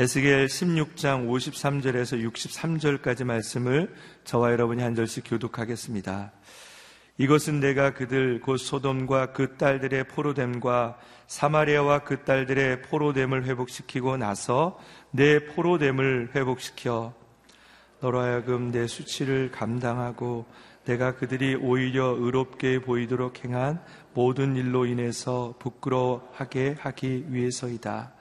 에스겔 16장 53절에서 63절까지 말씀을 저와 여러분이 한 절씩 교독하겠습니다. 이것은 내가 그들 곧 소돔과 그 딸들의 포로됨과 사마리아와 그 딸들의 포로됨을 회복시키고 나서 내 포로됨을 회복시켜 너로 하여금 내 수치를 감당하고 내가 그들이 오히려 의롭게 보이도록 행한 모든 일로 인해서 부끄러워하게 하기 위해서이다.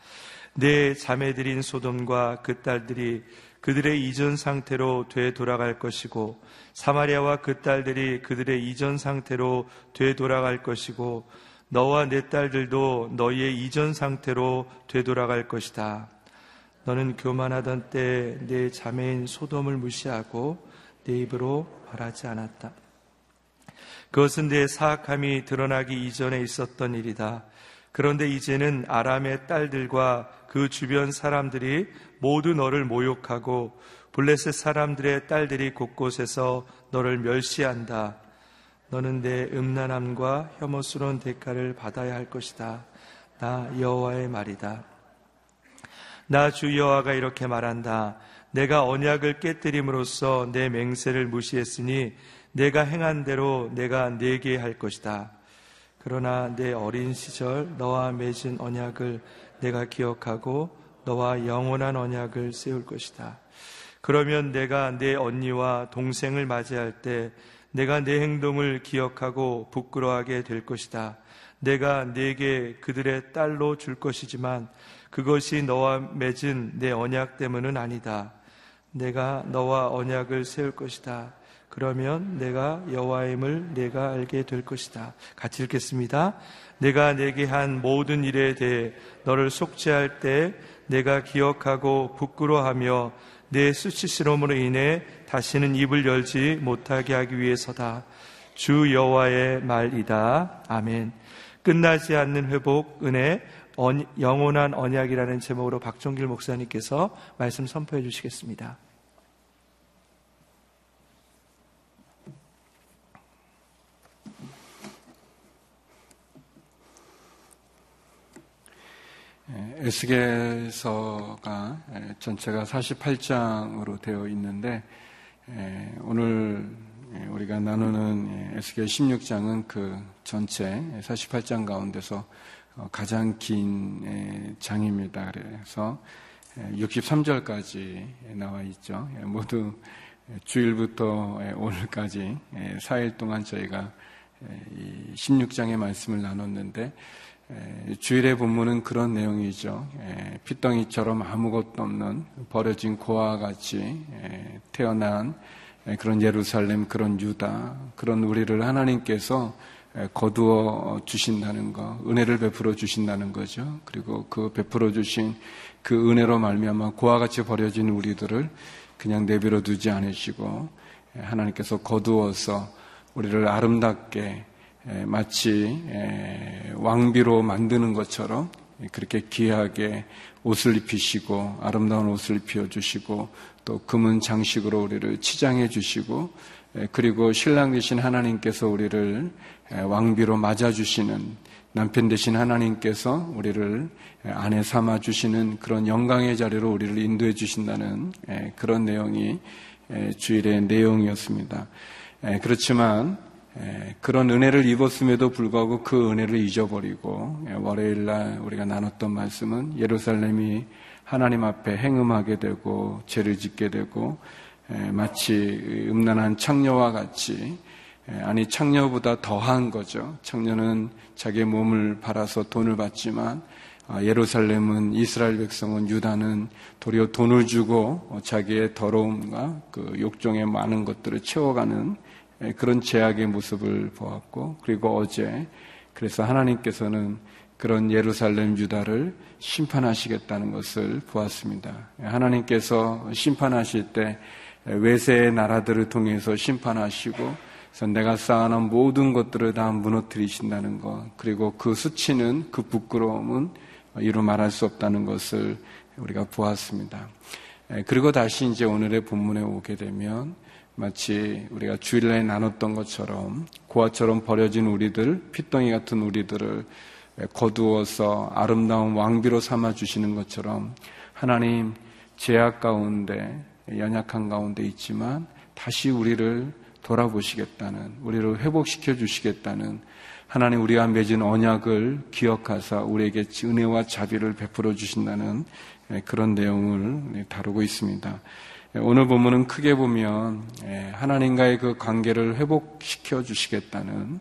내 자매들인 소돔과 그 딸들이 그들의 이전 상태로 되돌아갈 것이고 사마리아와 그 딸들이 그들의 이전 상태로 되돌아갈 것이고 너와 내 딸들도 너희의 이전 상태로 되돌아갈 것이다. 너는 교만하던 때 내 자매인 소돔을 무시하고 내 입으로 말하지 않았다. 그것은 내 사악함이 드러나기 이전에 있었던 일이다. 그런데 이제는 아람의 딸들과 그 주변 사람들이 모두 너를 모욕하고 블레셋 사람들의 딸들이 곳곳에서 너를 멸시한다. 너는 내 음란함과 혐오스러운 대가를 받아야 할 것이다. 나 여호와의 말이다. 나 주 여호와가 이렇게 말한다. 내가 언약을 깨뜨림으로써 내 맹세를 무시했으니 내가 행한 대로 내가 내게 할 것이다. 그러나 내 어린 시절 너와 맺은 언약을 내가 기억하고 너와 영원한 언약을 세울 것이다. 그러면 내가 내 언니와 동생을 맞이할 때 내가 내 행동을 기억하고 부끄러워하게 될 것이다. 내가 내게 그들의 딸로 줄 것이지만 그것이 너와 맺은 내 언약 때문은 아니다. 내가 너와 언약을 세울 것이다. 그러면 내가 여호와임을 내가 알게 될 것이다. 같이 읽겠습니다. 내가 내게 한 모든 일에 대해 너를 속죄할 때 내가 기억하고 부끄러워하며 내 수치스러움으로 인해 다시는 입을 열지 못하게 하기 위해서다. 주 여호와의 말이다. 아멘. 끝나지 않는 회복 은혜 영원한 언약이라는 제목으로 박종길 목사님께서 말씀 선포해 주시겠습니다. 에스겔서가 전체가 48장으로 되어 있는데 오늘 우리가 나누는 에스겔 16장은 그 전체 48장 가운데서 어, 가장 긴 장입니다. 그래서 63절까지 나와 있죠. 모두 주일부터 오늘까지 4일 동안 저희가 16장의 말씀을 나눴는데 주일의 본문은 그런 내용이죠. 핏덩이처럼 아무것도 없는 버려진 고아와 같이 태어난 그런 예루살렘, 그런 유다, 그런 우리를 하나님께서 거두어 주신다는 거, 은혜를 베풀어 주신다는 거죠. 그리고 그 베풀어 주신 그 은혜로 말미암아 고아 같이 버려진 우리들을 그냥 내버려 두지 않으시고 하나님께서 거두어서 우리를 아름답게 마치 왕비로 만드는 것처럼 그렇게 귀하게 옷을 입히시고 아름다운 옷을 입혀 주시고 또 금은 장식으로 우리를 치장해 주시고 그리고 신랑 되신 하나님께서 우리를 왕비로 맞아 주시는 남편 되신 하나님께서 우리를 아내 삼아 주시는 그런 영광의 자리로 우리를 인도해 주신다는 그런 내용이 주일의 내용이었습니다. 그렇지만 예, 그런 은혜를 입었음에도 불구하고 그 은혜를 잊어버리고 예, 월요일 날 우리가 나눴던 말씀은 예루살렘이 하나님 앞에 행음하게 되고 죄를 짓게 되고 예, 마치 음란한 창녀와 같이 아니 창녀보다 더한 거죠. 창녀는 자기의 몸을 팔아서 돈을 받지만 아, 예루살렘은 이스라엘 백성은 유다는 도리어 돈을 주고 자기의 더러움과 그 욕종의 많은 것들을 채워가는 예, 그런 제약의 모습을 보았고 그리고 어제 그래서 하나님께서는 그런 예루살렘 유다를 심판하시겠다는 것을 보았습니다. 예, 하나님께서 심판하실 때 외세의 나라들을 통해서 심판하시고 그래서 내가 쌓아놓은 모든 것들을 다 무너뜨리신다는 것 그리고 그 수치는 그 부끄러움은 이루 말할 수 없다는 것을 우리가 보았습니다. 예, 그리고 다시 이제 오늘의 본문에 오게 되면 마치 우리가 주일날 나눴던 것처럼 고아처럼 버려진 우리들, 핏덩이 같은 우리들을 거두어서 아름다운 왕비로 삼아 주시는 것처럼 하나님 제약 가운데 연약한 가운데 있지만 다시 우리를 돌아보시겠다는 우리를 회복시켜 주시겠다는 하나님 우리가 맺은 언약을 기억하사 우리에게 은혜와 자비를 베풀어 주신다는 그런 내용을 다루고 있습니다. 오늘 본문은 크게 보면 하나님과의 그 관계를 회복시켜 주시겠다는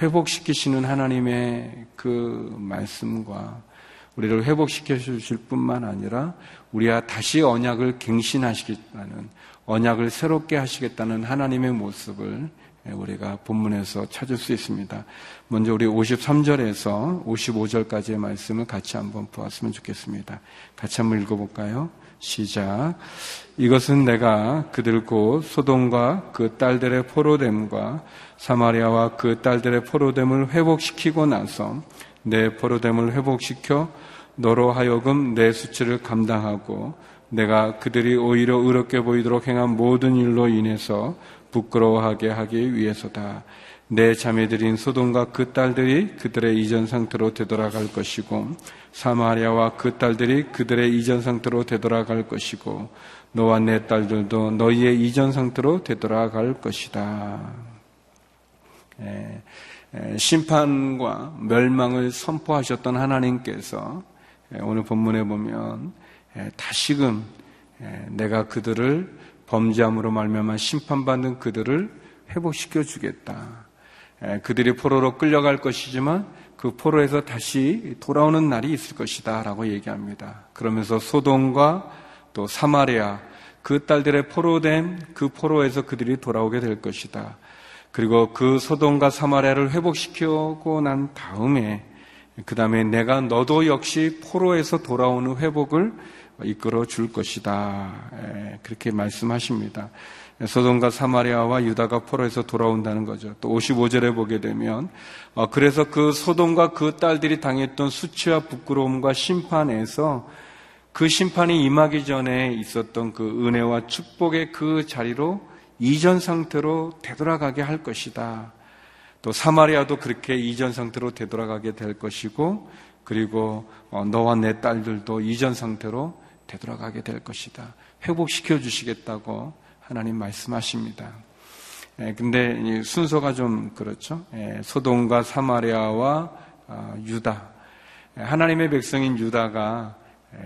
회복시키시는 하나님의 그 말씀과 우리를 회복시켜 주실 뿐만 아니라 우리와 다시 언약을 갱신하시겠다는 언약을 새롭게 하시겠다는 하나님의 모습을 우리가 본문에서 찾을 수 있습니다. 먼저 우리 53절에서 55절까지의 말씀을 같이 한번 보았으면 좋겠습니다. 같이 한번 읽어볼까요? 시작. 이것은 내가 그들 곧 소돔과 그 딸들의 포로됨과 사마리아와 그 딸들의 포로됨을 회복시키고 나서 내 포로됨을 회복시켜 너로 하여금 내 수치를 감당하고 내가 그들이 오히려 의롭게 보이도록 행한 모든 일로 인해서 부끄러워하게 하기 위해서다. 내 자매들인 소돔과 그 딸들이 그들의 이전 상태로 되돌아갈 것이고 사마리아와 그 딸들이 그들의 이전 상태로 되돌아갈 것이고 너와 내 딸들도 너희의 이전 상태로 되돌아갈 것이다. 에, 에, 심판과 멸망을 선포하셨던 하나님께서 에, 오늘 본문에 보면 다시금 내가 그들을 범죄함으로 말미암아 심판받는 그들을 회복시켜 주겠다. 그들이 포로로 끌려갈 것이지만 그 포로에서 다시 돌아오는 날이 있을 것이다 라고 얘기합니다. 그러면서 소돔과 또 사마리아 그 딸들의 포로된 그 포로에서 그들이 돌아오게 될 것이다. 그리고 그 소돔과 사마리아를 회복시키고 난 다음에 그 다음에 내가 너도 역시 포로에서 돌아오는 회복을 이끌어 줄 것이다. 그렇게 말씀하십니다. 소돔과 사마리아와 유다가 포로에서 돌아온다는 거죠. 또 55절에 보게 되면 어, 그래서 그 소돔과 그 딸들이 당했던 수치와 부끄러움과 심판에서 그 심판이 임하기 전에 있었던 그 은혜와 축복의 그 자리로 이전 상태로 되돌아가게 할 것이다. 또 사마리아도 그렇게 이전 상태로 되돌아가게 될 것이고 그리고 어, 너와 내 딸들도 이전 상태로 되돌아가게 될 것이다. 회복시켜 주시겠다고 하나님 말씀하십니다. 예, 근데 순서가 좀 그렇죠. 예, 소돔과 사마리아와 어, 유다. 예, 하나님의 백성인 유다가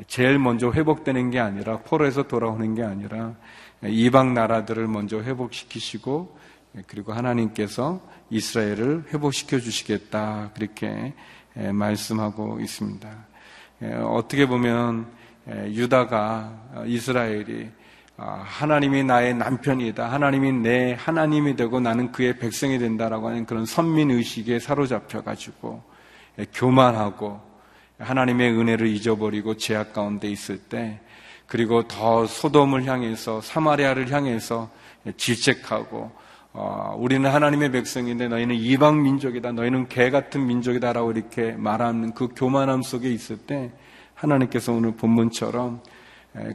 제일 먼저 회복되는 게 아니라 포로에서 돌아오는 게 아니라 이방 나라들을 먼저 회복시키시고 그리고 하나님께서 이스라엘을 회복시켜 주시겠다 그렇게 말씀하고 있습니다. 어떻게 보면 유다가 어, 이스라엘이 아, 하나님이 나의 남편이다. 하나님이 내 하나님이 되고 나는 그의 백성이 된다라고 하는 그런 선민 의식에 사로잡혀 가지고 교만하고 하나님의 은혜를 잊어버리고 제약 가운데 있을 때 그리고 더 소돔을 향해서 사마리아를 향해서 질책하고 어, 우리는 하나님의 백성인데 너희는 이방 민족이다. 너희는 개 같은 민족이다라고 이렇게 말하는 그 교만함 속에 있을 때 하나님께서 오늘 본문처럼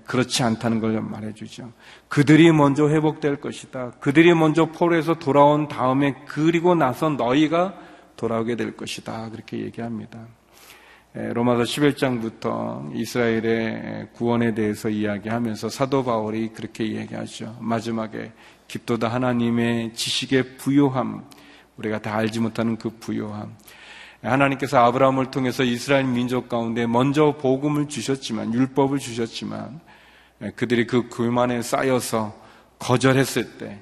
그렇지 않다는 걸 말해주죠. 그들이 먼저 회복될 것이다. 그들이 먼저 포로에서 돌아온 다음에 그리고 나서 너희가 돌아오게 될 것이다. 그렇게 얘기합니다. 로마서 11장부터 이스라엘의 구원에 대해서 이야기하면서 사도 바울이 그렇게 얘기하죠. 마지막에 깊도다 하나님의 지식의 부요함, 우리가 다 알지 못하는 그 부요함. 하나님께서 아브라함을 통해서 이스라엘 민족 가운데 먼저 복음을 주셨지만 율법을 주셨지만 그들이 그 교만에 쌓여서 거절했을 때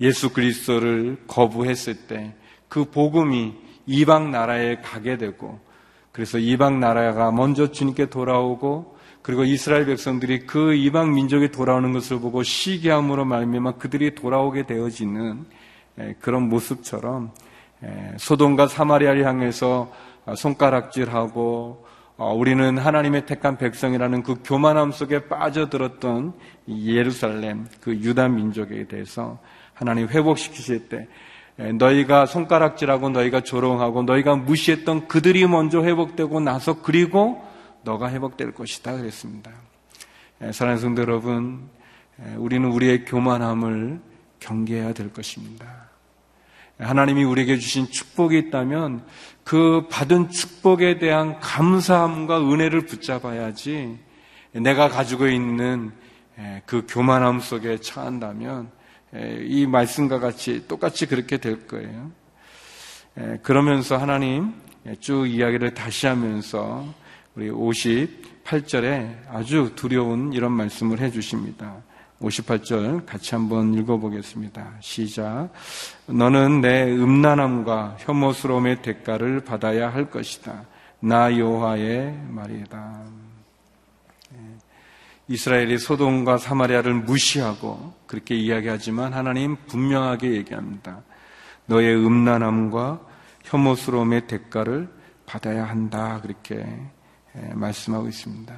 예수 그리스도를 거부했을 때 그 복음이 이방 나라에 가게 되고 그래서 이방 나라가 먼저 주님께 돌아오고 그리고 이스라엘 백성들이 그 이방 민족이 돌아오는 것을 보고 시기함으로 말미암아 그들이 돌아오게 되어지는 그런 모습처럼 소돔과 사마리아를 향해서 손가락질하고 어, 우리는 하나님의 택한 백성이라는 그 교만함 속에 빠져들었던 예루살렘 그 유다 민족에 대해서 하나님 회복시키실 때 너희가 손가락질하고 너희가 조롱하고 너희가 무시했던 그들이 먼저 회복되고 나서 그리고 너가 회복될 것이다 그랬습니다. 사랑하는 성도 여러분, 우리는 우리의 교만함을 경계해야 될 것입니다. 하나님이 우리에게 주신 축복이 있다면 그 받은 축복에 대한 감사함과 은혜를 붙잡아야지 내가 가지고 있는 그 교만함 속에 처한다면 이 말씀과 같이 똑같이 그렇게 될 거예요. 그러면서 하나님 쭉 이야기를 다시 하면서 우리 58절에 아주 두려운 이런 말씀을 해 주십니다. 58절 같이 한번 읽어보겠습니다. 시작. 너는 내 음란함과 혐오스러움의 대가를 받아야 할 것이다. 나 여호와의 말이다. 예. 이스라엘이 소돔과 사마리아를 무시하고 그렇게 이야기하지만 하나님 분명하게 얘기합니다. 너의 음란함과 혐오스러움의 대가를 받아야 한다. 그렇게 예, 말씀하고 있습니다.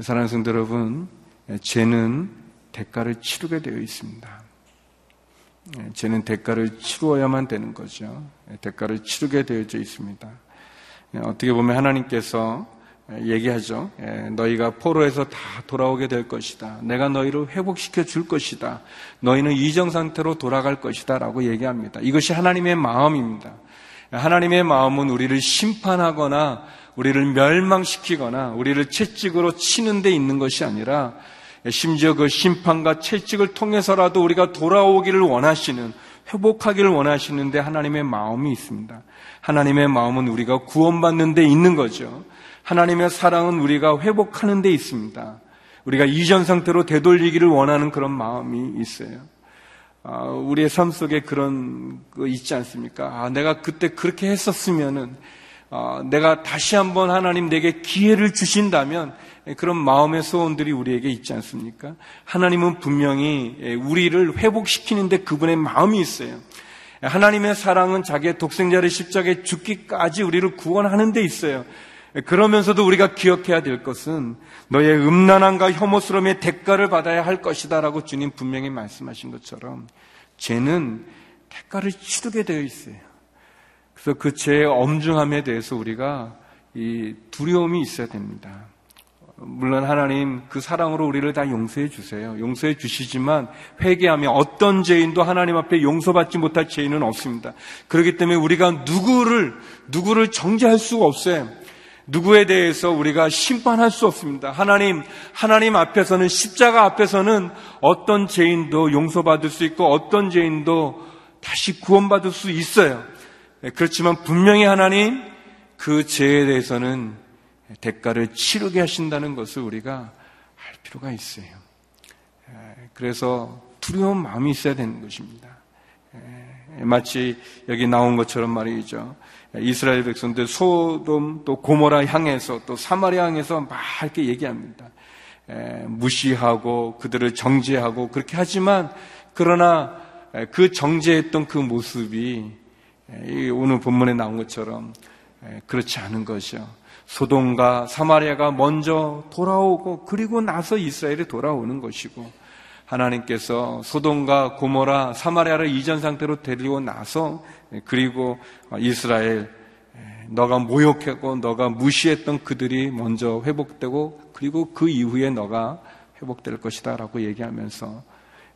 사랑하는 성도 여러분, 예, 죄는 대가를 치르게 되어 있습니다. 예, 죄는 대가를 치루어야만 되는 거죠. 예, 대가를 치르게 되어져 있습니다. 예, 어떻게 보면 하나님께서 얘기하죠. 너희가 포로에서 다 돌아오게 될 것이다. 내가 너희를 회복시켜 줄 것이다. 너희는 이정 상태로 돌아갈 것이다. 라고 얘기합니다. 이것이 하나님의 마음입니다. 하나님의 마음은 우리를 심판하거나 우리를 멸망시키거나 우리를 채찍으로 치는 데 있는 것이 아니라 심지어 그 심판과 채찍을 통해서라도 우리가 돌아오기를 원하시는 회복하기를 원하시는데 하나님의 마음이 있습니다. 하나님의 마음은 우리가 구원받는 데 있는 거죠. 하나님의 사랑은 우리가 회복하는 데 있습니다. 우리가 이전 상태로 되돌리기를 원하는 그런 마음이 있어요. 아, 우리의 삶 속에 그런 거 있지 않습니까? 아, 내가 그때 그렇게 했었으면은 아, 내가 다시 한번 하나님 내게 기회를 주신다면 그런 마음의 소원들이 우리에게 있지 않습니까? 하나님은 분명히 우리를 회복시키는데 그분의 마음이 있어요. 하나님의 사랑은 자기의 독생자를 십자가에 죽기까지 우리를 구원하는 데 있어요. 그러면서도 우리가 기억해야 될 것은 너의 음란함과 혐오스러움의 대가를 받아야 할 것이다라고 주님 분명히 말씀하신 것처럼 죄는 대가를 치르게 되어 있어요. 그래서 그 죄의 엄중함에 대해서 우리가 이 두려움이 있어야 됩니다. 물론 하나님 그 사랑으로 우리를 다 용서해 주세요. 용서해 주시지만 회개하며 어떤 죄인도 하나님 앞에 용서받지 못할 죄인은 없습니다. 그렇기 때문에 우리가 누구를 누구를 정죄할 수가 없어요. 누구에 대해서 우리가 심판할 수 없습니다. 하나님 하나님 앞에서는 십자가 앞에서는 어떤 죄인도 용서받을 수 있고 어떤 죄인도 다시 구원받을 수 있어요. 그렇지만 분명히 하나님 그 죄에 대해서는 대가를 치르게 하신다는 것을 우리가 알 필요가 있어요. 그래서 두려운 마음이 있어야 되는 것입니다. 마치 여기 나온 것처럼 말이죠. 이스라엘 백성들 소돔 또 고모라 향해서 또 사마리아 향해서 막 이렇게 얘기합니다. 무시하고 그들을 정죄하고 그렇게 하지만 그러나 그 정죄했던 그 모습이 오늘 본문에 나온 것처럼 그렇지 않은 것이요. 소돔과 사마리아가 먼저 돌아오고 그리고 나서 이스라엘이 돌아오는 것이고 하나님께서 소돔과 고모라 사마리아를 이전 상태로 데리고 나서 그리고 이스라엘 너가 모욕했고 너가 무시했던 그들이 먼저 회복되고 그리고 그 이후에 너가 회복될 것이다라고 얘기하면서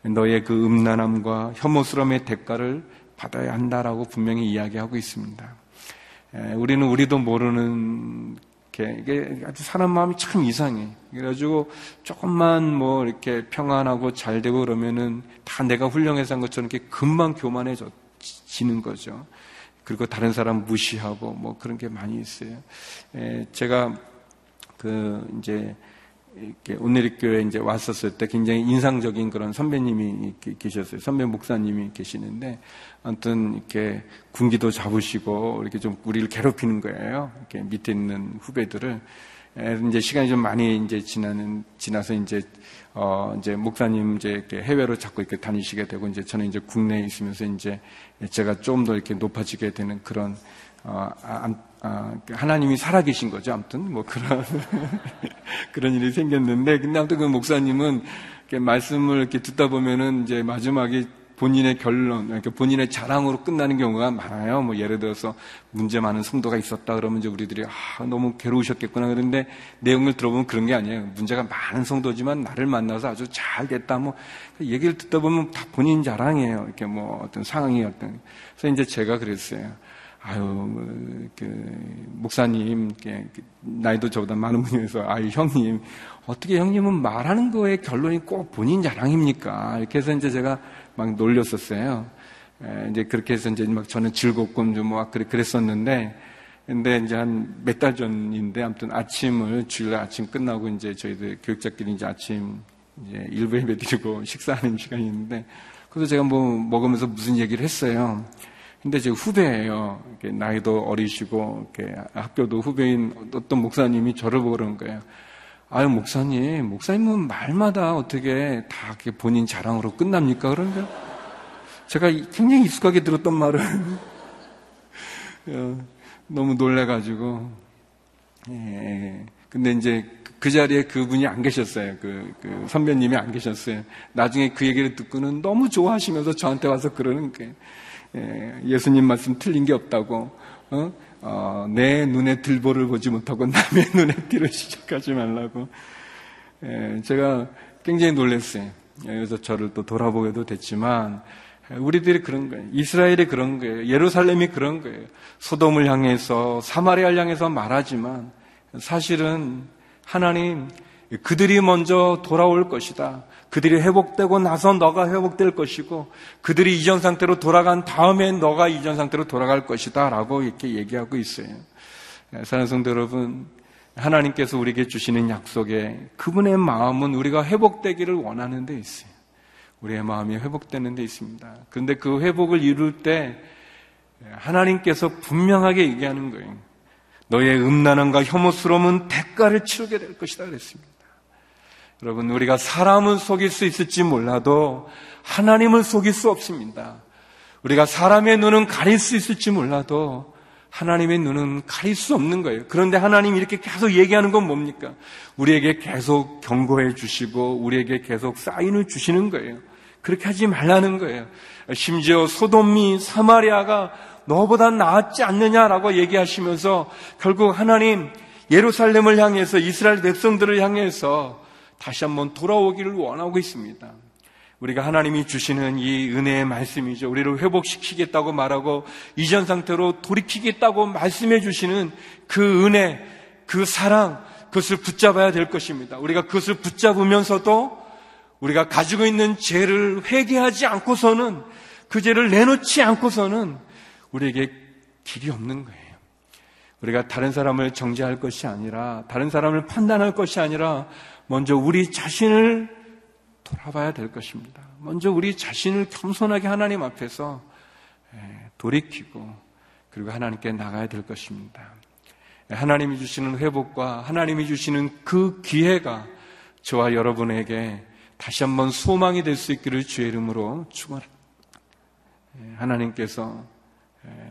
너의 그 음란함과 혐오스러움의 대가를 받아야 한다라고 분명히 이야기하고 있습니다. 우리는 우리도 모르는 게 이게 아주 사람 마음이 참 이상해. 그래가지고 조금만 뭐 이렇게 평안하고 잘 되고 그러면은 다 내가 훌륭해서 한 것처럼 이렇게 금방 교만해지는 거죠. 그리고 다른 사람 무시하고 뭐 그런 게 많이 있어요. 제가 그 이제 이렇게 오늘의 교회 이제 왔었을 때 굉장히 인상적인 그런 선배님이 계셨어요. 선배 목사님이 계시는데 아무튼 이렇게 군기도 잡으시고 이렇게 좀 우리를 괴롭히는 거예요. 이렇게 밑에 있는 후배들을 이제 시간이 좀 많이 이제 지나는 지나서 이제 어 이제 목사님 이제 이렇게 해외로 자꾸 이렇게 다니시게 되고 이제 저는 이제 국내에 있으면서 이제 제가 좀 더 이렇게 높아지게 되는 그런 어, 아, 아, 하나님이 살아계신 거죠. 아무튼 뭐 그런 그런 일이 생겼는데 근데 아무튼 그 목사님은 이렇게 말씀을 이렇게 듣다 보면은 이제 마지막에 본인의 결론, 이렇게 본인의 자랑으로 끝나는 경우가 많아요. 뭐 예를 들어서 문제 많은 성도가 있었다 그러면 이제 우리들이 아, 너무 괴로우셨겠구나 그런데 내용을 들어보면 그런 게 아니에요. 문제가 많은 성도지만 나를 만나서 아주 잘 됐다. 뭐 얘기를 듣다 보면 다 본인 자랑이에요. 이렇게 뭐 어떤 상황이 어떤. 그래서 이제 제가 그랬어요. 아유, 그, 목사님, 나이도 저보다 많은 분이서, 아유, 형님, 어떻게 형님은 말하는 거에 결론이 꼭 본인 자랑입니까? 이렇게 해서 이제 제가 막 놀렸었어요. 에, 이제 그렇게 해서 이제 막 저는 즐겁고 좀막 그랬었는데, 근데 이제 한 몇 달 전인데, 아무튼 아침을, 주일 아침 끝나고 이제 저희들 교육자끼리 이제 아침 이제 일부 예배 드리고 식사하는 시간이 있는데, 그래서 제가 뭐 먹으면서 무슨 얘기를 했어요. 근데 제 후배예요. 나이도 어리시고, 학교도 후배인 어떤 목사님이 저를 보고 그런 거예요. 아유, 목사님, 목사님은 말마다 어떻게 다 본인 자랑으로 끝납니까? 그런데 제가 굉장히 익숙하게 들었던 말을 어, 너무 놀래가지고, 예. 근데 이제 그 자리에 그분이 안 계셨어요. 그, 그 선배님이 안 계셨어요. 나중에 그 얘기를 듣고는 너무 좋아하시면서 저한테 와서 그러는 게 예, 수님 말씀 틀린 게 없다고. 어? 어, 내 눈에 들보를 보지 못하고 남의 눈에 띠를 시작하지 말라고. 예, 제가 굉장히 놀랐어요. 예, 그래서 저를 또 돌아보게도 됐지만, 우리들이 그런 거예요. 이스라엘이 그런 거예요. 예루살렘이 그런 거예요. 소돔을 향해서, 사마리아를 향해서 말하지만, 사실은 하나님, 그들이 먼저 돌아올 것이다. 그들이 회복되고 나서 너가 회복될 것이고 그들이 이전 상태로 돌아간 다음에 너가 이전 상태로 돌아갈 것이다 라고 이렇게 얘기하고 있어요. 네, 사랑하는 성도 여러분, 하나님께서 우리에게 주시는 약속에 그분의 마음은 우리가 회복되기를 원하는 데 있어요. 우리의 마음이 회복되는 데 있습니다. 그런데 그 회복을 이룰 때 하나님께서 분명하게 얘기하는 거예요. 너의 음란함과 혐오스러움은 대가를 치르게 될 것이다 그랬습니다. 여러분, 우리가 사람은 속일 수 있을지 몰라도 하나님을 속일 수 없습니다. 우리가 사람의 눈은 가릴 수 있을지 몰라도 하나님의 눈은 가릴 수 없는 거예요. 그런데 하나님이 이렇게 계속 얘기하는 건 뭡니까? 우리에게 계속 경고해 주시고 우리에게 계속 사인을 주시는 거예요. 그렇게 하지 말라는 거예요. 심지어 소돔이 사마리아가 너보다 나았지 않느냐라고 얘기하시면서 결국 하나님 예루살렘을 향해서 이스라엘 백성들을 향해서 다시 한번 돌아오기를 원하고 있습니다. 우리가 하나님이 주시는 이 은혜의 말씀이죠. 우리를 회복시키겠다고 말하고 이전 상태로 돌이키겠다고 말씀해 주시는 그 은혜, 그 사랑, 그것을 붙잡아야 될 것입니다. 우리가 그것을 붙잡으면서도 우리가 가지고 있는 죄를 회개하지 않고서는 그 죄를 내놓지 않고서는 우리에게 길이 없는 거예요. 우리가 다른 사람을 정죄할 것이 아니라 다른 사람을 판단할 것이 아니라 먼저 우리 자신을 돌아봐야 될 것입니다. 먼저 우리 자신을 겸손하게 하나님 앞에서 예, 돌이키고 그리고 하나님께 나가야 될 것입니다. 예, 하나님이 주시는 회복과 하나님이 주시는 그 기회가 저와 여러분에게 다시 한번 소망이 될 수 있기를 주의 이름으로 축원합니다. 예, 하나님께서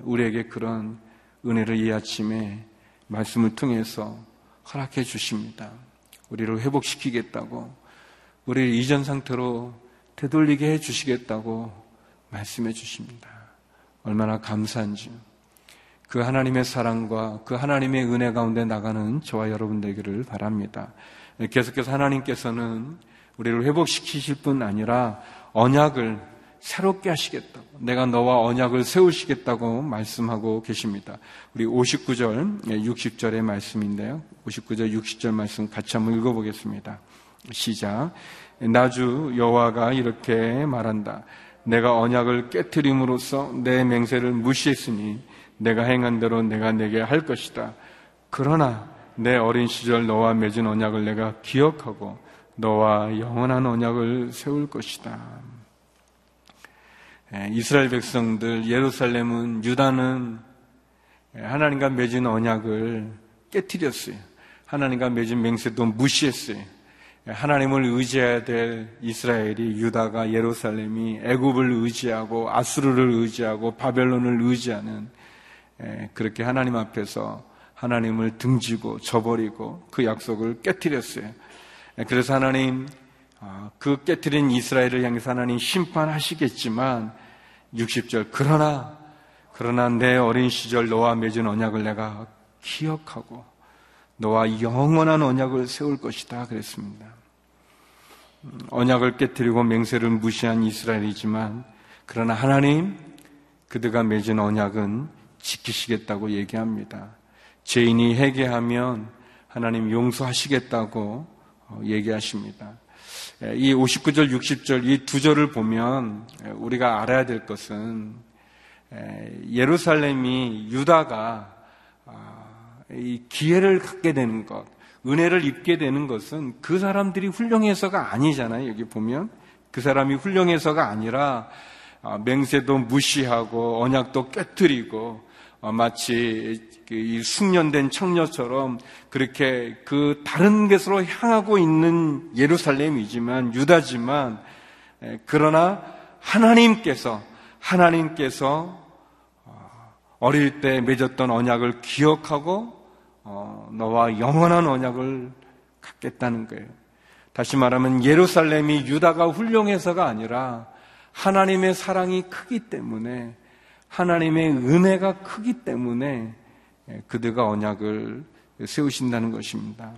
우리에게 그런 은혜를 이 아침에 말씀을 통해서 허락해 주십니다. 우리를 회복시키겠다고, 우리를 이전 상태로 되돌리게 해 주시겠다고 말씀해 주십니다. 얼마나 감사한지. 그 하나님의 사랑과 그 하나님의 은혜 가운데 나가는 저와 여러분 되기를 바랍니다. 계속해서 하나님께서는 우리를 회복시키실 뿐 아니라 언약을 새롭게 하시겠다고, 내가 너와 언약을 세우시겠다고 말씀하고 계십니다. 우리 59절, 60절의 말씀인데요. 59절, 60절 말씀 같이 한번 읽어보겠습니다. 시작. 나주 여호와가 이렇게 말한다. 내가 언약을 깨뜨림으로써 내 맹세를 무시했으니 내가 행한 대로 내가 내게 할 것이다. 그러나 내 어린 시절 너와 맺은 언약을 내가 기억하고 너와 영원한 언약을 세울 것이다. 예, 이스라엘 백성들, 예루살렘은, 유다는 하나님과 맺은 언약을 깨뜨렸어요. 하나님과 맺은 맹세도 무시했어요. 예, 하나님을 의지해야 될 이스라엘이 유다가 예루살렘이 애굽을 의지하고 아수르를 의지하고 바벨론을 의지하는 예, 그렇게 하나님 앞에서 하나님을 등지고 저버리고 그 약속을 깨뜨렸어요. 그래서 하나님 아, 그 깨뜨린 이스라엘을 향해서 하나님 심판하시겠지만 60절 그러나 그러나 내 어린 시절 너와 맺은 언약을 내가 기억하고 너와 영원한 언약을 세울 것이다 그랬습니다. 음, 언약을 깨뜨리고 맹세를 무시한 이스라엘이지만 그러나 하나님 그들과 맺은 언약은 지키시겠다고 얘기합니다. 죄인이 회개하면 하나님 용서하시겠다고 어, 얘기하십니다. 이 59절, 60절 이 두 절을 보면 우리가 알아야 될 것은 예루살렘이 유다가 아, 이 기회를 갖게 되는 것, 은혜를 입게 되는 것은 그 사람들이 훌륭해서가 아니잖아요. 여기 보면 그 사람이 훌륭해서가 아니라 아, 맹세도 무시하고 언약도 깨뜨리고 어, 마치 그이 숙련된 청녀처럼 그렇게 그 다른 곳으로 향하고 있는 예루살렘이지만 유다지만 그러나 하나님께서 하나님께서 어, 어릴 때 맺었던 언약을 기억하고 어, 너와 영원한 언약을 갖겠다는 거예요. 다시 말하면 예루살렘이 유다가 훌륭해서가 아니라 하나님의 사랑이 크기 때문에 하나님의 은혜가 크기 때문에 그들과 언약을 세우신다는 것입니다.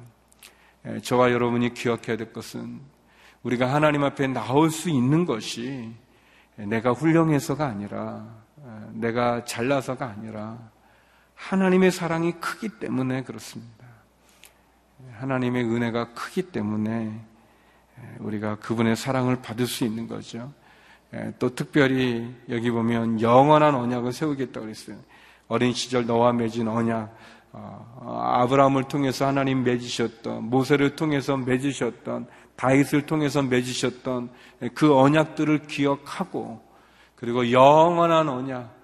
저와 여러분이 기억해야 될 것은 우리가 하나님 앞에 나올 수 있는 것이 내가 훌륭해서가 아니라 내가 잘나서가 아니라 하나님의 사랑이 크기 때문에 그렇습니다. 하나님의 은혜가 크기 때문에 우리가 그분의 사랑을 받을 수 있는 거죠. 또 특별히 여기 보면 영원한 언약을 세우겠다고 그랬어요. 어린 시절 너와 맺은 언약, 어, 아브라함을 통해서 하나님 맺으셨던, 모세를 통해서 맺으셨던, 다윗을 통해서 맺으셨던 그 언약들을 기억하고, 그리고 영원한 언약,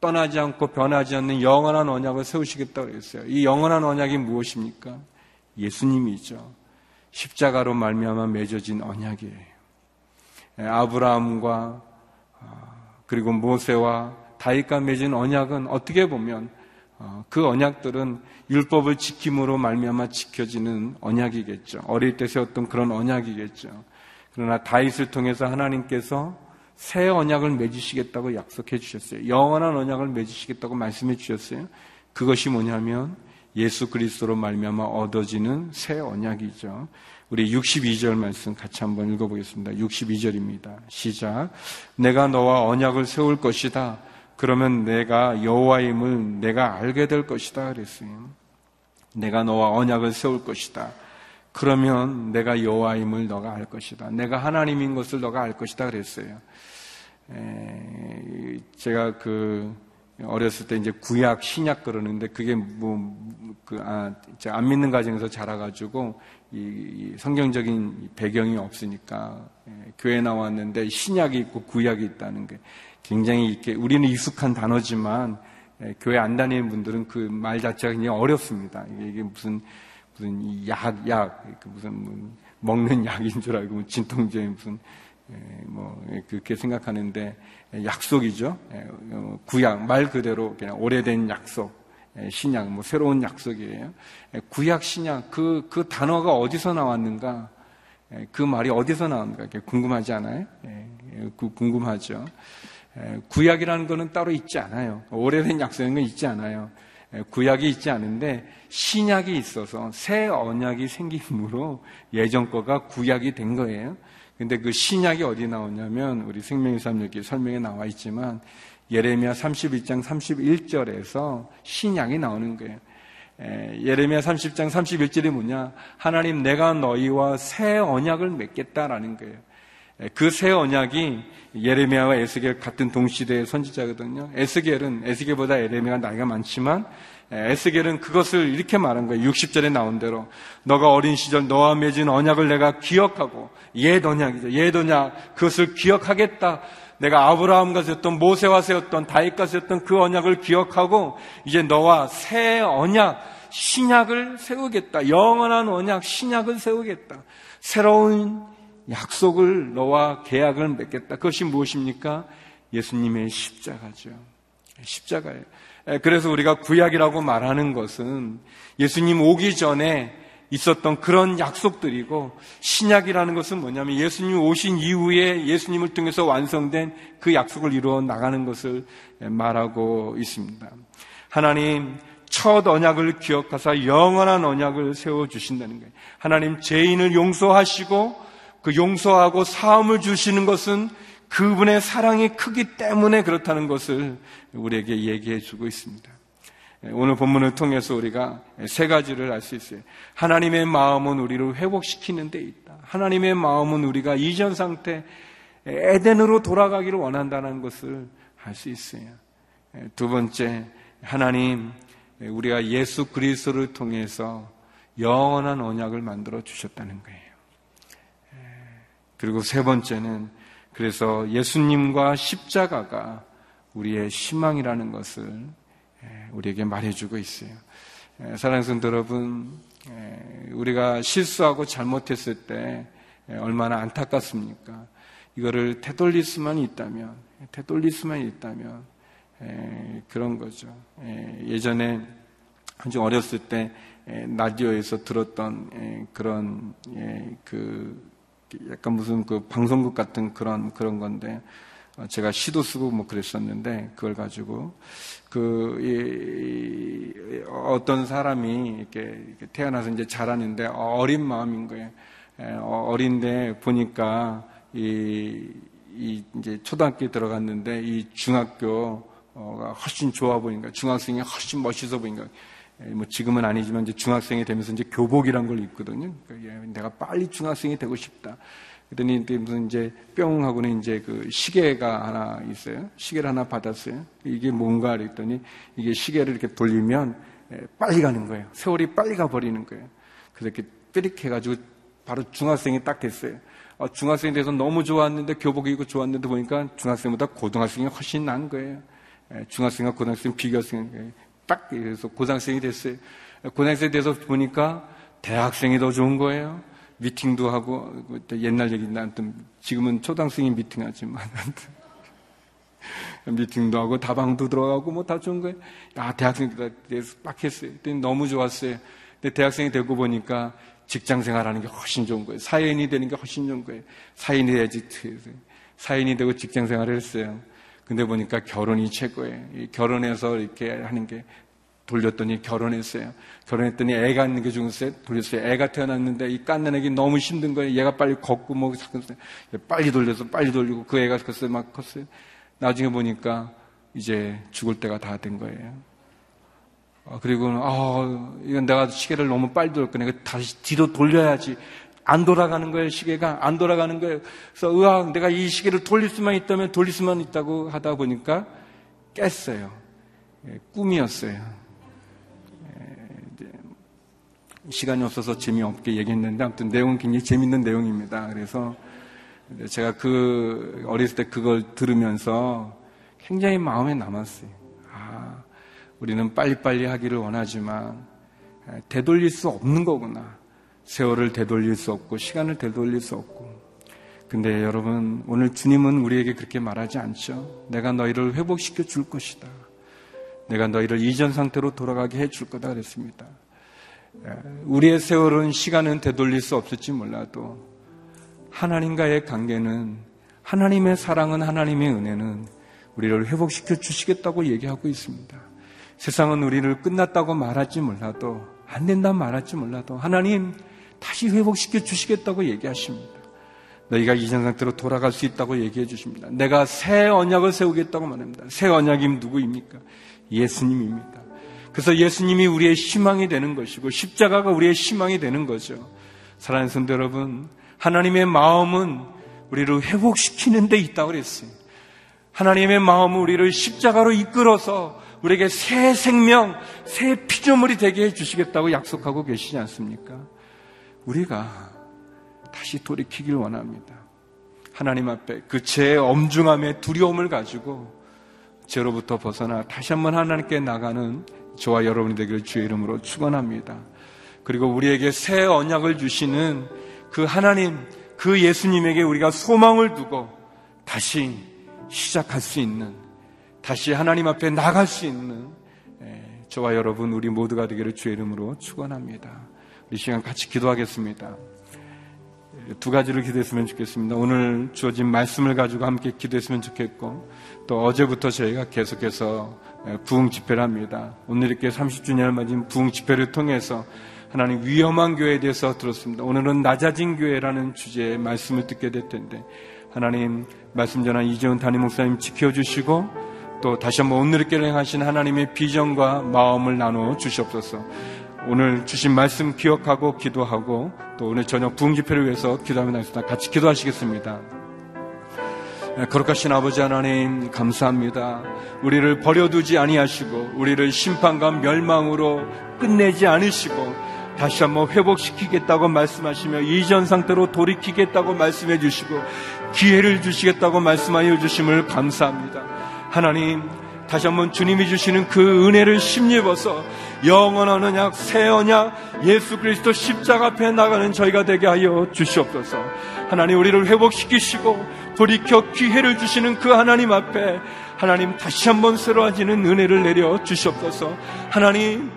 떠나지 않고 변하지 않는 영원한 언약을 세우시겠다고 그랬어요. 이 영원한 언약이 무엇입니까? 예수님이죠. 십자가로 말미암아 맺어진 언약이에요. 아브라함과 아, 그리고 모세와 다윗과 맺은 언약은 어떻게 보면 어, 그 언약들은 율법을 지킴으로 말미암아 지켜지는 언약이겠죠. 어릴 때 세웠던 그런 언약이겠죠. 그러나 다윗을 통해서 하나님께서 새 언약을 맺으시겠다고 약속해 주셨어요. 영원한 언약을 맺으시겠다고 말씀해 주셨어요. 그것이 뭐냐면 예수 그리스도로 말미암아 얻어지는 새 언약이죠. 우리 62절 말씀 같이 한번 읽어보겠습니다. 62절입니다. 시작. 내가 너와 언약을 세울 것이다. 그러면 내가 여호와임을 내가 알게 될 것이다 그랬어요. 내가 너와 언약을 세울 것이다. 그러면 내가 여호와임을 너가 알 것이다. 내가 하나님인 것을 너가 알 것이다 그랬어요. 에, 제가 그 어렸을 때 이제 구약 신약 그러는데 그게 뭐그 아, 안 믿는 가정에서 자라가지고 이, 이 성경적인 배경이 없으니까 에, 교회 나왔는데 신약이 있고 구약이 있다는 게 굉장히 이렇게 우리는 익숙한 단어지만 에, 교회 안 다니는 분들은 그 말 자체가 굉장히 어렵습니다. 이게, 무슨 무슨 약, 약, 그 무슨 뭐 먹는 약인 줄 알고 뭐 진통제 무슨 뭐 그렇게 생각하는데 약속이죠. 어, 구약 말 그대로 그냥 오래된 약속. 신약 뭐 새로운 약속이에요. 구약 신약 그그 그 단어가 어디서 나왔는가? 그 말이 어디서 나왔는가? 궁금하지 않아요? 궁금하죠. 구약이라는 거는 따로 있지 않아요. 오래된 약속인 건 있지 않아요. 구약이 있지 않은데 신약이 있어서 새 언약이 생김으로 예전 거가 구약이 된 거예요. 근데 그 신약이 어디 나오냐면 우리 생명의 삶 여기 설명에 나와 있지만 예레미야 31장 31절에서 신약이 나오는 거예요. 예레미야 30장 31절이 뭐냐? 하나님 내가 너희와 새 언약을 맺겠다라는 거예요. 그 새 언약이 예레미야와 에스겔 같은 동시대의 선지자거든요. 에스겔은 에스겔보다 예레미야가 나이가 많지만 에스겔은 그것을 이렇게 말한 거예요. 60절에 나온 대로 너가 어린 시절 너와 맺은 언약을 내가 기억하고 옛 언약이죠. 옛 언약 그것을 기억하겠다. 내가 아브라함과 세웠던 모세와 세웠던 다윗과 세웠던 그 언약을 기억하고 이제 너와 새 언약 신약을 세우겠다. 영원한 언약 신약을 세우겠다. 새로운 약속을 너와 계약을 맺겠다. 그것이 무엇입니까? 예수님의 십자가죠. 십자가예요. 그래서 우리가 구약이라고 말하는 것은 예수님 오기 전에 있었던 그런 약속들이고 신약이라는 것은 뭐냐면 예수님 오신 이후에 예수님을 통해서 완성된 그 약속을 이루어 나가는 것을 말하고 있습니다. 하나님 첫 언약을 기억하사 영원한 언약을 세워 주신다는 거예요. 하나님 죄인을 용서하시고 그 용서하고 사함을 주시는 것은 그분의 사랑이 크기 때문에 그렇다는 것을 우리에게 얘기해 주고 있습니다. 오늘 본문을 통해서 우리가 세 가지를 알 수 있어요. 하나님의 마음은 우리를 회복시키는 데 있다. 하나님의 마음은 우리가 이전 상태 에덴으로 돌아가기를 원한다는 것을 알 수 있어요. 두 번째, 하나님, 우리가 예수 그리스도를 통해서 영원한 언약을 만들어 주셨다는 거예요. 그리고 세 번째는 그래서 예수님과 십자가가 우리의 희망이라는 것을 우리에게 말해주고 있어요. 사랑하는 성도 여러분, 우리가 실수하고 잘못했을 때 얼마나 안타깝습니까? 이거를 되돌릴 수만 있다면, 되돌릴 수만 있다면 그런 거죠. 예전에 아주 어렸을 때 라디오에서 들었던 그런 그 약간 무슨 그 방송국 같은 그런 그런 건데 어, 제가 시도 쓰고 뭐 그랬었는데 그걸 가지고 그 이, 어떤 사람이 이렇게, 태어나서 이제 자라는데 어린 마음인 거예요. 어, 어린데 보니까 이, 이 이제 초등학교에 들어갔는데 이 중학교가 훨씬 좋아 보니까 중학생이 훨씬 멋있어 보니까 뭐 지금은 아니지만 이제 중학생이 되면서 이제 교복이란 걸 입거든요. 그러니까 내가 빨리 중학생이 되고 싶다. 그랬더니 무슨 이제 뿅 하고는 이제 그 시계가 하나 있어요. 시계를 하나 받았어요. 이게 뭔가 그랬더니 이게 시계를 이렇게 돌리면 빨리 가는 거예요. 세월이 빨리 가버리는 거예요. 그래서 이렇게 삐릭 해가지고 바로 중학생이 딱 됐어요. 어, 중학생이 돼서 너무 좋았는데 교복 입고 좋았는데 보니까 중학생보다 고등학생이 훨씬 나은 거예요. 중학생과 고등학생 비교생 딱 그래서 고등학생이 됐어요. 고등학생이 돼서 보니까 대학생이 더 좋은 거예요. 미팅도 하고 옛날 얘기 나한테 지금은 초등학생이 미팅하지만 미팅도 하고 다방도 들어가고 뭐 다 좋은 거예요. 아 대학생이 돼서 빡 했어요. 너무 좋았어요. 근데 대학생이 되고 보니까 직장 생활하는 게 훨씬 좋은 거예요. 사회인이 되는 게 훨씬 좋은 거예요. 사회인이 돼야지 사회인이 되고 직장 생활을 했어요. 근데 보니까 결혼이 최고예요. 결혼해서 이렇게 하는 게 돌렸더니 결혼했어요. 결혼했더니 애가 있는 게 중요했어요. 돌렸어요. 애가 태어났는데 이 깐난 애기 너무 힘든 거예요. 얘가 빨리 걷고 뭐 빨리 돌려서 빨리 돌리고 그 애가 컸어요. 막 컸어요. 나중에 보니까 이제 죽을 때가 다 된 거예요. 아, 그리고 아 이건 내가 시계를 너무 빨리 돌렸거든. 다시 뒤로 돌려야지. 안 돌아가는 거예요, 시계가. 안 돌아가는 거예요. 그래서, 으악, 내가 이 시계를 돌릴 수만 있다면 돌릴 수만 있다고 하다 보니까 깼어요. 예, 꿈이었어요. 예, 시간이 없어서 재미없게 얘기했는데, 아무튼 내용은 굉장히 재밌는 내용입니다. 그래서 제가 그, 어렸을 때 그걸 들으면서 굉장히 마음에 남았어요. 아, 우리는 빨리빨리 하기를 원하지만, 예, 되돌릴 수 없는 거구나. 세월을 되돌릴 수 없고 시간을 되돌릴 수 없고 근데 여러분 오늘 주님은 우리에게 그렇게 말하지 않죠. 내가 너희를 회복시켜 줄 것이다. 내가 너희를 이전 상태로 돌아가게 해 줄 거다 그랬습니다. 우리의 세월은 시간은 되돌릴 수 없을지 몰라도 하나님과의 관계는 하나님의 사랑은 하나님의 은혜는 우리를 회복시켜 주시겠다고 얘기하고 있습니다. 세상은 우리를 끝났다고 말하지 몰라도 안 된다 말할지 몰라도 하나님 다시 회복시켜 주시겠다고 얘기하십니다. 너희가 이전 상태로 돌아갈 수 있다고 얘기해 주십니다. 내가 새 언약을 세우겠다고 말합니다. 새 언약이 누구입니까? 예수님입니다. 그래서 예수님이 우리의 희망이 되는 것이고 십자가가 우리의 희망이 되는 거죠. 사랑하는 성도 여러분, 하나님의 마음은 우리를 회복시키는 데 있다고 그랬어요. 하나님의 마음은 우리를 십자가로 이끌어서 우리에게 새 생명, 새 피조물이 되게 해주시겠다고 약속하고 계시지 않습니까? 우리가 다시 돌이키길 원합니다. 하나님 앞에 그 죄의 엄중함의 두려움을 가지고 죄로부터 벗어나 다시 한번 하나님께 나가는 저와 여러분이 되기를 주의 이름으로 축원합니다. 그리고 우리에게 새 언약을 주시는 그 하나님, 그 예수님에게 우리가 소망을 두고 다시 시작할 수 있는, 다시 하나님 앞에 나갈 수 있는 저와 여러분 우리 모두가 되기를 주의 이름으로 축원합니다. 이 시간 같이 기도하겠습니다. 두 가지를 기도했으면 좋겠습니다. 오늘 주어진 말씀을 가지고 함께 기도했으면 좋겠고, 또 어제부터 저희가 계속해서 부흥 집회를 합니다. 오늘 이렇게 30주년을 맞은 부흥 집회를 통해서 하나님 위험한 교회에 대해서 들었습니다. 오늘은 낮아진 교회라는 주제의 말씀을 듣게 될 텐데, 하나님 말씀 전한 이재훈 담임 목사님 지켜주시고 또 다시 한번 오늘을 행하신 하나님의 비전과 마음을 나누어 주시옵소서. 오늘 주신 말씀 기억하고 기도하고 또 오늘 저녁 부흥 집회를 위해서 기도하며 나겠습니다. 같이 기도하시겠습니다. 네, 거룩하신 아버지 하나님 감사합니다. 우리를 버려두지 아니하시고 우리를 심판과 멸망으로 끝내지 않으시고 다시 한번 회복시키겠다고 말씀하시며 이전 상태로 돌이키겠다고 말씀해 주시고 기회를 주시겠다고 말씀하여 주심을 감사합니다. 하나님 다시 한번 주님이 주시는 그 은혜를 심입어서 영원한 언약, 새 언약, 예수 그리스도 십자가 앞에 나가는 저희가 되게 하여 주시옵소서. 하나님 우리를 회복시키시고 돌이켜 기회를 주시는 그 하나님 앞에 하나님 다시 한번 새로워지는 은혜를 내려 주시옵소서. 하나님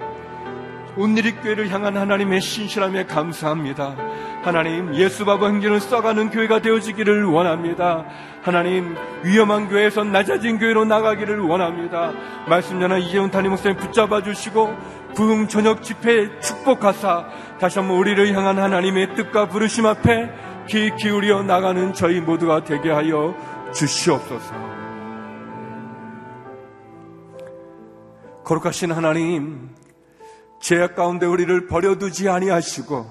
온누리 교회를 향한 하나님의 신실함에 감사합니다. 하나님 예수 바보 행진을 써가는 교회가 되어지기를 원합니다. 하나님 위험한 교회에서 낮아진 교회로 나가기를 원합니다. 말씀 전한 이재훈 담임 목사님 붙잡아 주시고 부흥 저녁 집회 축복하사 다시 한번 우리를 향한 하나님의 뜻과 부르심 앞에 귀 기울여 나가는 저희 모두가 되게 하여 주시옵소서. 거룩하신 하나님, 죄악 가운데 우리를 버려두지 아니하시고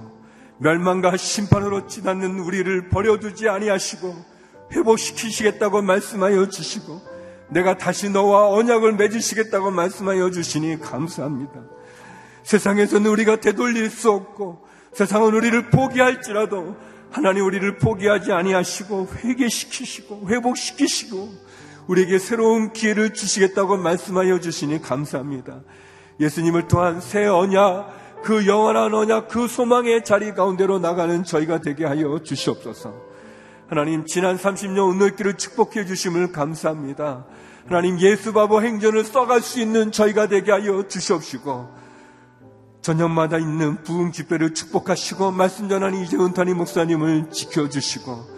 멸망과 심판으로 지나는 우리를 버려두지 아니하시고 회복시키시겠다고 말씀하여 주시고 내가 다시 너와 언약을 맺으시겠다고 말씀하여 주시니 감사합니다. 세상에서는 우리가 되돌릴 수 없고 세상은 우리를 포기할지라도 하나님 우리를 포기하지 아니하시고 회개시키시고 회복시키시고 우리에게 새로운 기회를 주시겠다고 말씀하여 주시니 감사합니다. 예수님을 통한 새 언약, 그 영원한 언약, 그 소망의 자리 가운데로 나가는 저희가 되게 하여 주시옵소서. 하나님, 지난 30년 운놀길을 축복해 주심을 감사합니다. 하나님, 예수 바보 행전을 써갈 수 있는 저희가 되게 하여 주시옵시고, 저녁마다 있는 부흥 집회를 축복하시고, 말씀 전하는 이재훈 탄임 목사님을 지켜주시고,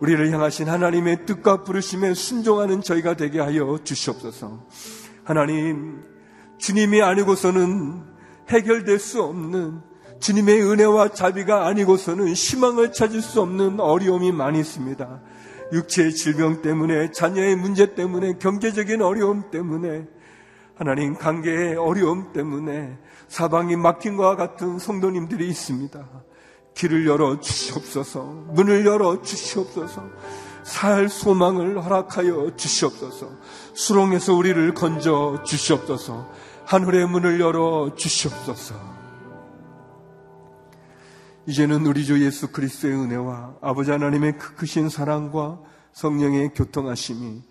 우리를 향하신 하나님의 뜻과 부르심에 순종하는 저희가 되게 하여 주시옵소서. 하나님, 주님이 아니고서는 해결될 수 없는 주님의 은혜와 자비가 아니고서는 희망을 찾을 수 없는 어려움이 많이 있습니다. 육체의 질병 때문에, 자녀의 문제 때문에, 경제적인 어려움 때문에, 하나님 관계의 어려움 때문에 사방이 막힌 것과 같은 성도님들이 있습니다. 길을 열어 주시옵소서, 문을 열어 주시옵소서, 살 소망을 허락하여 주시옵소서, 수렁에서 우리를 건져 주시옵소서, 하늘의 문을 열어 주시옵소서. 이제는 우리 주 예수 그리스도의 은혜와 아버지 하나님의 그 크신 사랑과 성령의 교통하심이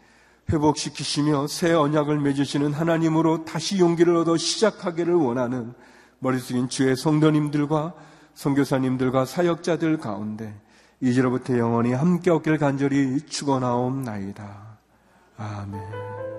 회복시키시며 새 언약을 맺으시는 하나님으로 다시 용기를 얻어 시작하기를 원하는 머리 숙인 주의 성도님들과 성교사님들과 사역자들 가운데 이제로부터 영원히 함께 얻길 간절히 축원하옵나이다. 아멘.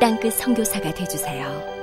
땅끝 성교사가 되주세요